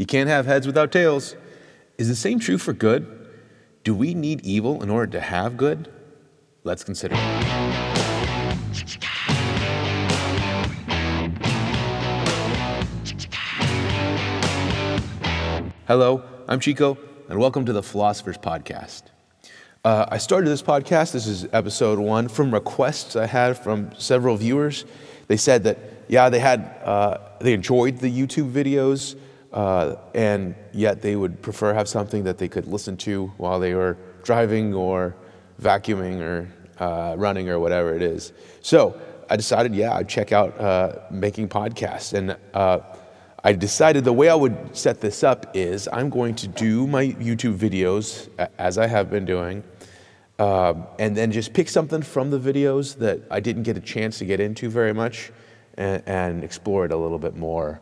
You can't have heads without tails. Is the same true for good? Do we need evil in order to have good? Let's consider. Hello, I'm Chico, and welcome to the Philosopher's Podcast. Uh, I started this podcast, this is episode one, from requests I had from several viewers. They said that, yeah, they had, uh, they enjoyed the YouTube videos, uh, and yet they would prefer have something that they could listen to while they were driving or vacuuming or uh, running or whatever it is. So I decided, yeah, I'd check out uh, making podcasts. And uh, I decided the way I would set this up is I'm going to do my YouTube videos as I have been doing, um, and then just pick something from the videos that I didn't get a chance to get into very much and, and explore it a little bit more.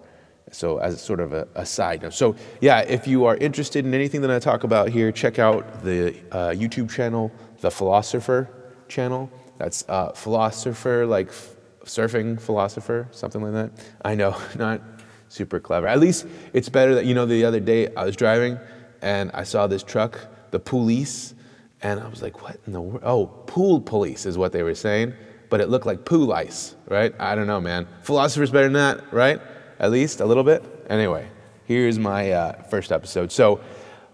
So, as sort of a, a, side note. So, yeah, if you are interested in anything that I talk about here, check out the uh, YouTube channel, The Philosopher channel. That's uh, philosopher, like f- surfing philosopher, something like that. I know, not super clever. At least it's better that, you know, the other day I was driving and I saw this truck, the police, and I was like, what in the world? Oh, pool police is what they were saying, but it looked like pool ice, right? I don't know, man. Philosopher's better than that, right? At least a little bit. Anyway, here's my uh, first episode. So,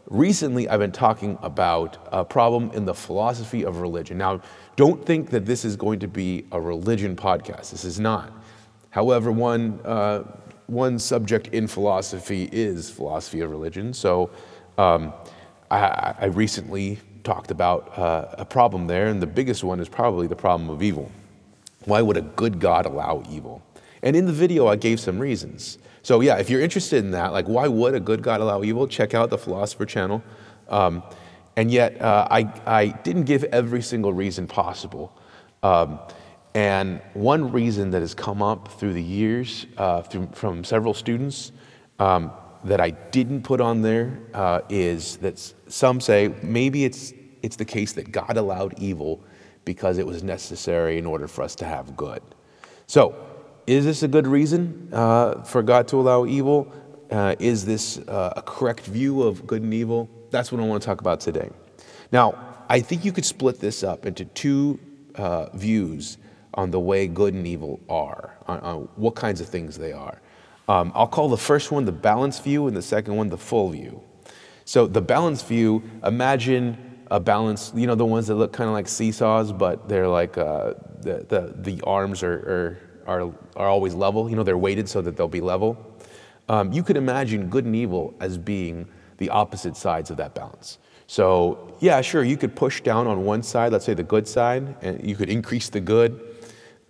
recently I've been talking about a problem in the philosophy of religion. Now, don't think that this is going to be a religion podcast. This is not. However, one uh, one subject in philosophy is philosophy of religion. So um, I, I, recently talked about uh, a problem there, and the biggest one is probably the problem of evil. Why would a good God allow evil? And in the video, I gave some reasons. So, yeah, if you're interested in that, like why would a good God allow evil, check out the Philosopher channel. Um, and yet, uh, I, I didn't give every single reason possible. Um, and one reason that has come up through the years uh, through, from several students um, that I didn't put on there uh, is that some say maybe it's, it's the case that God allowed evil because it was necessary in order for us to have good. So, is this a good reason uh, for God to allow evil? Uh, is this uh, a correct view of good and evil? That's what I want to talk about today. Now, I think you could split this up into two uh, views on the way good and evil are, on, on what kinds of things they are. Um, I'll call the first one the balanced view and the second one the full view. So, the balanced view, imagine a balance, you know, the ones that look kind of like seesaws, but they're like uh, the, the, the arms are, are, are, are always level. You know, they're weighted so that they'll be level. Um, you could imagine good and evil as being the opposite sides of that balance. So, yeah, sure, you could push down on one side, let's say the good side, and you could increase the good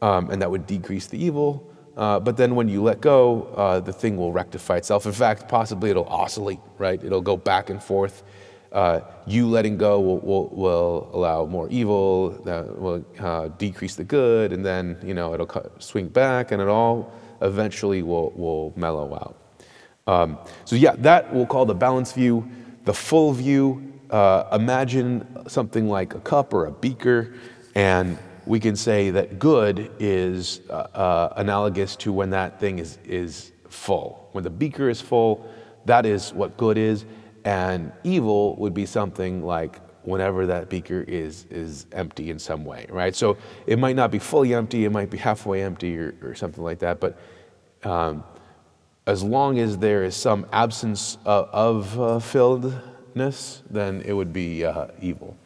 um, and that would decrease the evil. Uh, but then when you let go, uh, the thing will rectify itself. In fact, possibly it'll oscillate, right? It'll go back and forth. Uh, you letting go will, will, will, allow more evil, that will uh, decrease the good, and then you know it'll swing back, and it all eventually will, will mellow out. Um, so yeah, that we'll call the balance view. The full view, uh, imagine something like a cup or a beaker, and we can say that good is uh, uh, analogous to when that thing is, is full. When the beaker is full, that is what good is. And evil would be something like whenever that beaker is, is empty in some way, right? So it might not be fully empty, it might be halfway empty or, or something like that. But um, as long as there is some absence of, of uh, filledness, then it would be uh, evil.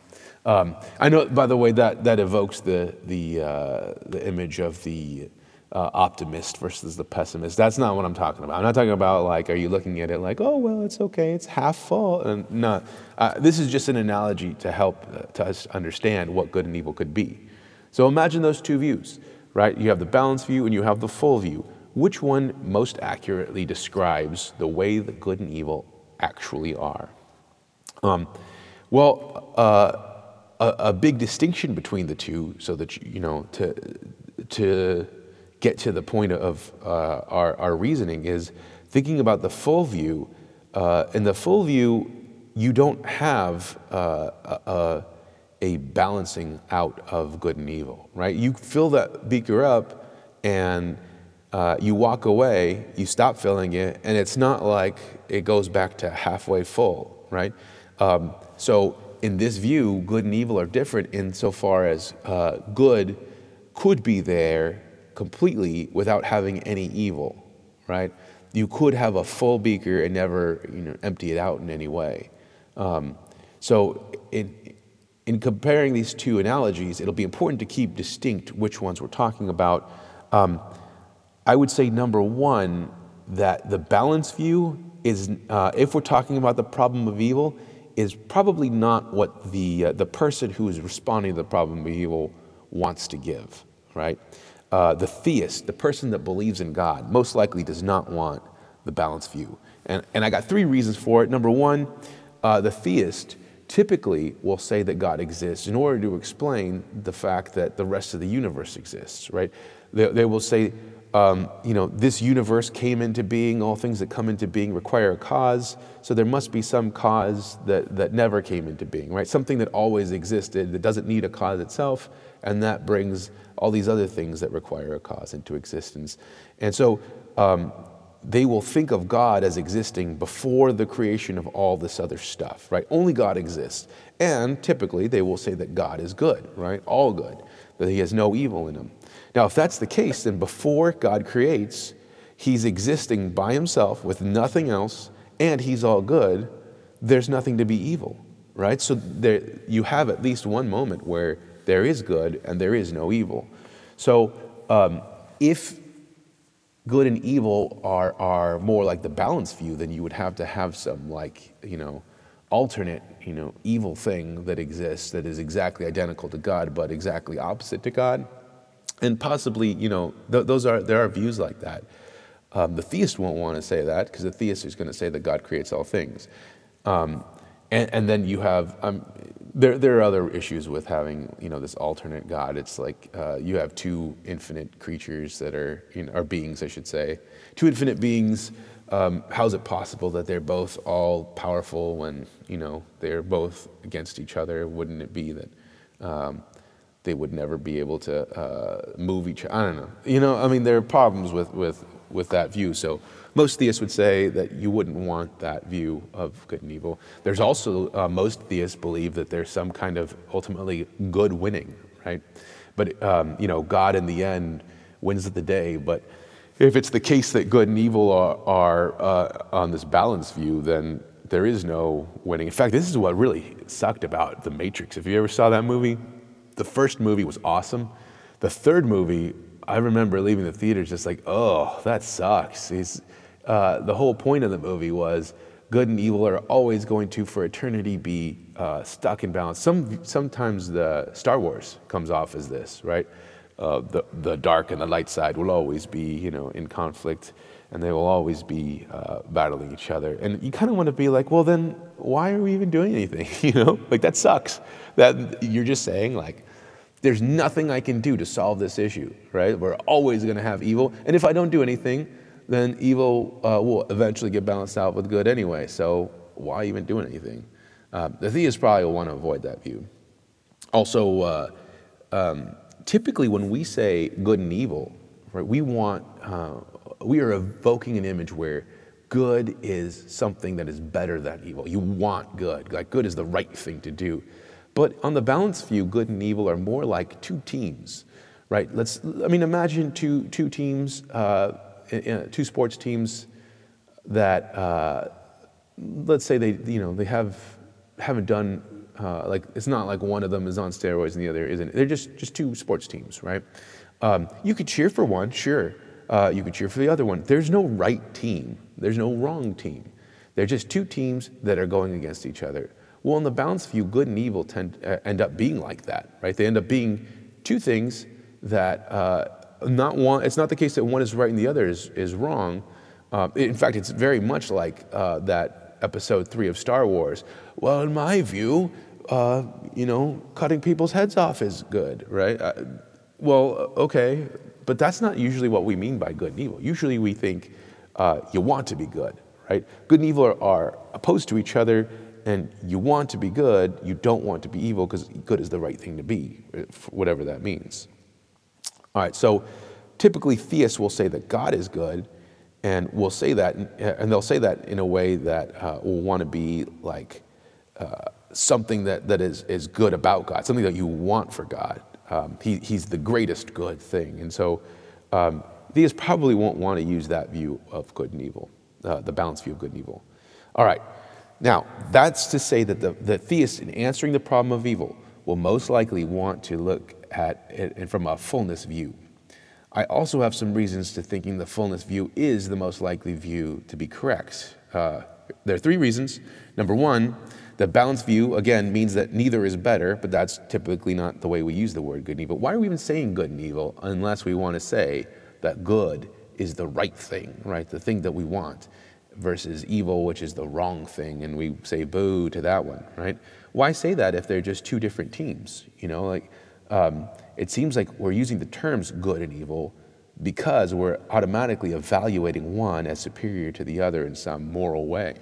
Um, I know, by the way, that, that evokes the, the, uh, the image of the uh, optimist versus the pessimist. That's not what I'm talking about. I'm not talking about like, are you looking at it like, oh, well, it's okay, it's half full? And no, uh, this is just an analogy to help uh, to us understand what good and evil could be. So imagine those two views, right? You have the balanced view and you have the full view. Which one most accurately describes the way that good and evil actually are? Um, well, uh, a, a, big distinction between the two so that, you know, to, to get to the point of uh, our, our reasoning is thinking about the full view. Uh, in the full view, you don't have uh, a, a, balancing out of good and evil, right? You fill that beaker up, and uh, you walk away, you stop filling it, and it's not like it goes back to halfway full, right? Um, so in this view, good and evil are different insofar as uh, good could be there completely without having any evil, right? You could have a full beaker and never you know, empty it out in any way. Um, so in, in comparing these two analogies, it'll be important to keep distinct which ones we're talking about. Um, I would say number one, that the balance view is, uh, if we're talking about the problem of evil, is probably not what the, uh, the person who is responding to the problem of evil wants to give, right? Uh, the theist, the person that believes in God, most likely does not want the balanced view. And, and I got three reasons for it. Number one, uh, the theist typically will say that God exists in order to explain the fact that the rest of the universe exists, right? They, they will say, um, you know, this universe came into being, all things that come into being require a cause, so there must be some cause that, that never came into being, right? Something that always existed that doesn't need a cause itself, and that brings all these other things that require a cause into existence. And so um, they will think of God as existing before the creation of all this other stuff, right? Only God exists. And typically they will say that God is good, right? All good, that he has no evil in him. Now, if that's the case, then before God creates, he's existing by himself with nothing else, and he's all good. There's nothing to be evil, right? So there, you have at least one moment where there is good and there is no evil. So um, if good and evil are, are more like the balanced view, then you would have to have some like, you know, alternate, you know, evil thing that exists that is exactly identical to God, but exactly opposite to God. And possibly, you know, th- those are, there are views like that. Um, the theist won't want to say that because the theist is going to say that God creates all things. Um, and, and, then you have, um, there, there are other issues with having, you know, this alternate God. It's like uh, you have two infinite creatures that are, you know, beings, I should say. Two infinite beings. Um, how is it possible that they're both all powerful when, you know, they're both against each other? Wouldn't it be that um, they would never be able to uh, move each. I don't know. You know, I mean, there are problems with with with that view. So most theists would say that you wouldn't want that view of good and evil. There's also uh, most theists believe that there's some kind of ultimately good winning, right? But um, you know, God in the end wins the day. But if it's the case that good and evil are, are uh, on this balanced view, then there is no winning. In fact, this is what really sucked about The Matrix. If you ever saw that movie, the first movie was awesome. The third movie, I remember leaving the theater just like, oh, that sucks. Uh, the whole point of the movie was good and evil are always going to, for eternity, be uh, stuck in balance. Some, sometimes the Star Wars comes off as this, right? Uh, the, the dark and the light side will always be, you know, in conflict, and they will always be uh, battling each other. And you kind of want to be like, well, then why are we even doing anything? you know, like that sucks. That you're just saying like, there's nothing I can do to solve this issue, right? We're always going to have evil. And if I don't do anything, then evil uh, will eventually get balanced out with good anyway. So why even doing anything? Uh, the theists probably will want to avoid that view. Also, uh, um, typically when we say good and evil, right, we want, uh, we are evoking an image where good is something that is better than evil. You want good. Like good is the right thing to do. But on the balance view, good and evil are more like two teams, right? Let's, I mean, imagine two, two teams, uh, two sports teams that, uh, let's say they, you know, they have, haven't done, uh, like, it's not like one of them is on steroids and the other isn't. They're just, just two sports teams, right? Um, you could cheer for one, sure. Uh, you could cheer for the other one. There's no right team. There's no wrong team. They're just two teams that are going against each other. Well, in the balanced view, good and evil tend uh, end up being like that, right? They end up being two things that uh, not one. It's not the case that one is right and the other is is wrong. Uh, in fact, it's very much like uh, that episode three of Star Wars. Well, in my view, uh, you know, cutting people's heads off is good, right? Uh, well, okay, but that's not usually what we mean by good and evil. Usually, we think you want to be good, right? Good and evil are, are opposed to each other and you want to be good, you don't want to be evil because good is the right thing to be, whatever that means. All right, so typically theists will say that God is good, and will say that, and they'll say that in a way that uh, will want to be like uh, something that, that is, is good about God, something that you want for God. Um, he, he's the greatest good thing. And so um, theists probably won't want to use that view of good and evil, uh, the balanced view of good and evil. All right. Now, that's to say that the, the theist, in answering the problem of evil, will most likely want to look at it from a fullness view. I also have some reasons to thinking the fullness view is the most likely view to be correct. Uh, there are three reasons. Number one, the balanced view, again, means that neither is better, but that's typically not the way we use the word good and evil. Why are we even saying good and evil unless we want to say that good is the right thing, right? The thing that we want versus evil, which is the wrong thing, and we say boo to that one, right? Why say that if they're just two different teams? You know, like um, it seems like we're using the terms good and evil because we're automatically evaluating one as superior to the other in some moral way.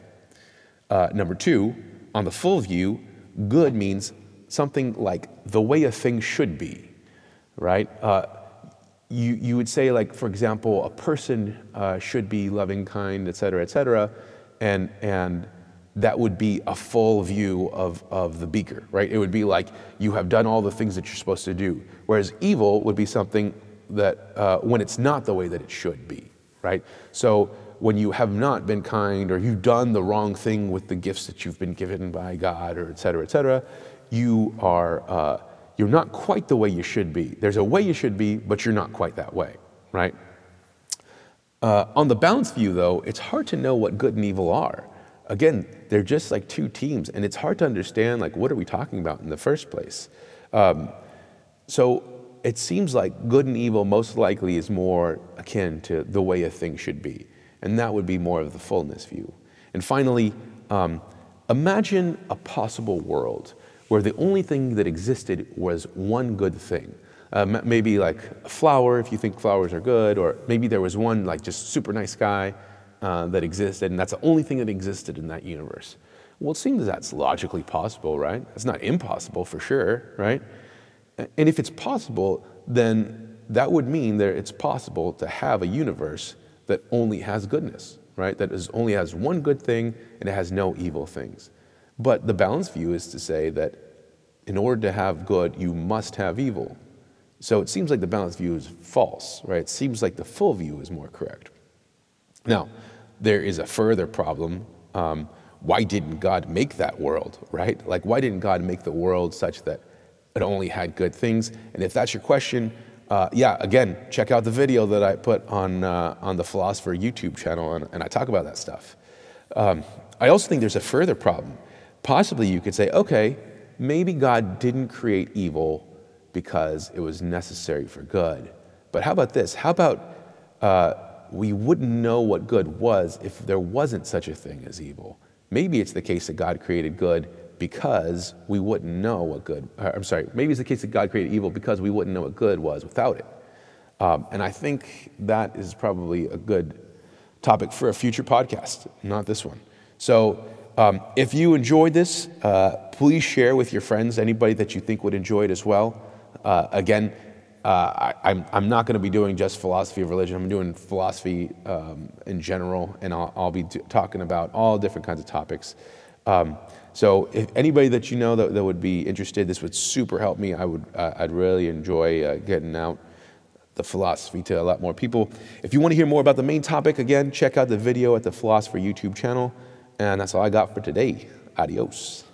Uh, number two, on the full view, good means something like the way a thing should be, right? Uh, you, you would say, like, for example, a person uh, should be loving, kind, et cetera, et cetera, and, and that would be a full view of, of the beaker, right? It would be like you have done all the things that you're supposed to do. Whereas evil would be something that, uh, when it's not the way that it should be, right? So when you have not been kind or you've done the wrong thing with the gifts that you've been given by God or et cetera, et cetera, you are, uh, you're not quite the way you should be. There's a way you should be, but you're not quite that way, right? Uh, on the balanced view, though, it's hard to know what good and evil are. Again, they're just like two teams, and it's hard to understand, like, what are we talking about in the first place? Um, so it seems like good and evil most likely is more akin to the way a thing should be, and that would be more of the fullness view. And finally, um, imagine a possible world where the only thing that existed was one good thing. Uh, maybe like a flower, if you think flowers are good, or maybe there was one like just super nice guy uh, that existed, and that's the only thing that existed in that universe. Well, it seems that's logically possible, right? It's not impossible for sure, right? And if it's possible, then that would mean that it's possible to have a universe that only has goodness, right? That is, only has one good thing and it has no evil things. But the balanced view is to say that in order to have good, you must have evil. So it seems like the balanced view is false, right? It seems like the full view is more correct. Now, there is a further problem. Um, why didn't God make that world, right? Like, why didn't God make the world such that it only had good things? And if that's your question, uh, yeah, again, check out the video that I put on, uh, on the Philosopher YouTube channel, and, and I talk about that stuff. Um, I also think there's a further problem possibly you could say, okay, maybe God didn't create evil because it was necessary for good. But how about this? How about uh, we wouldn't know what good was if there wasn't such a thing as evil? Maybe it's the case that God created good because we wouldn't know what good, uh, I'm sorry, maybe it's the case that God created evil because we wouldn't know what good was without it. Um, and I think that is probably a good topic for a future podcast, not this one. So um, if you enjoyed this, uh, please share with your friends, anybody that you think would enjoy it as well. Uh, again, uh, I, am I'm, I'm not going to be doing just philosophy of religion. I'm doing philosophy um, in general, and I'll, I'll be talking about all different kinds of topics. Um, so, if anybody that you know that, that would be interested, this would super help me. I would, uh, I'd really enjoy uh, getting out the philosophy to a lot more people. If you want to hear more about the main topic, again, check out the video at the Philosopher YouTube channel. And that's all I got for today. Adios.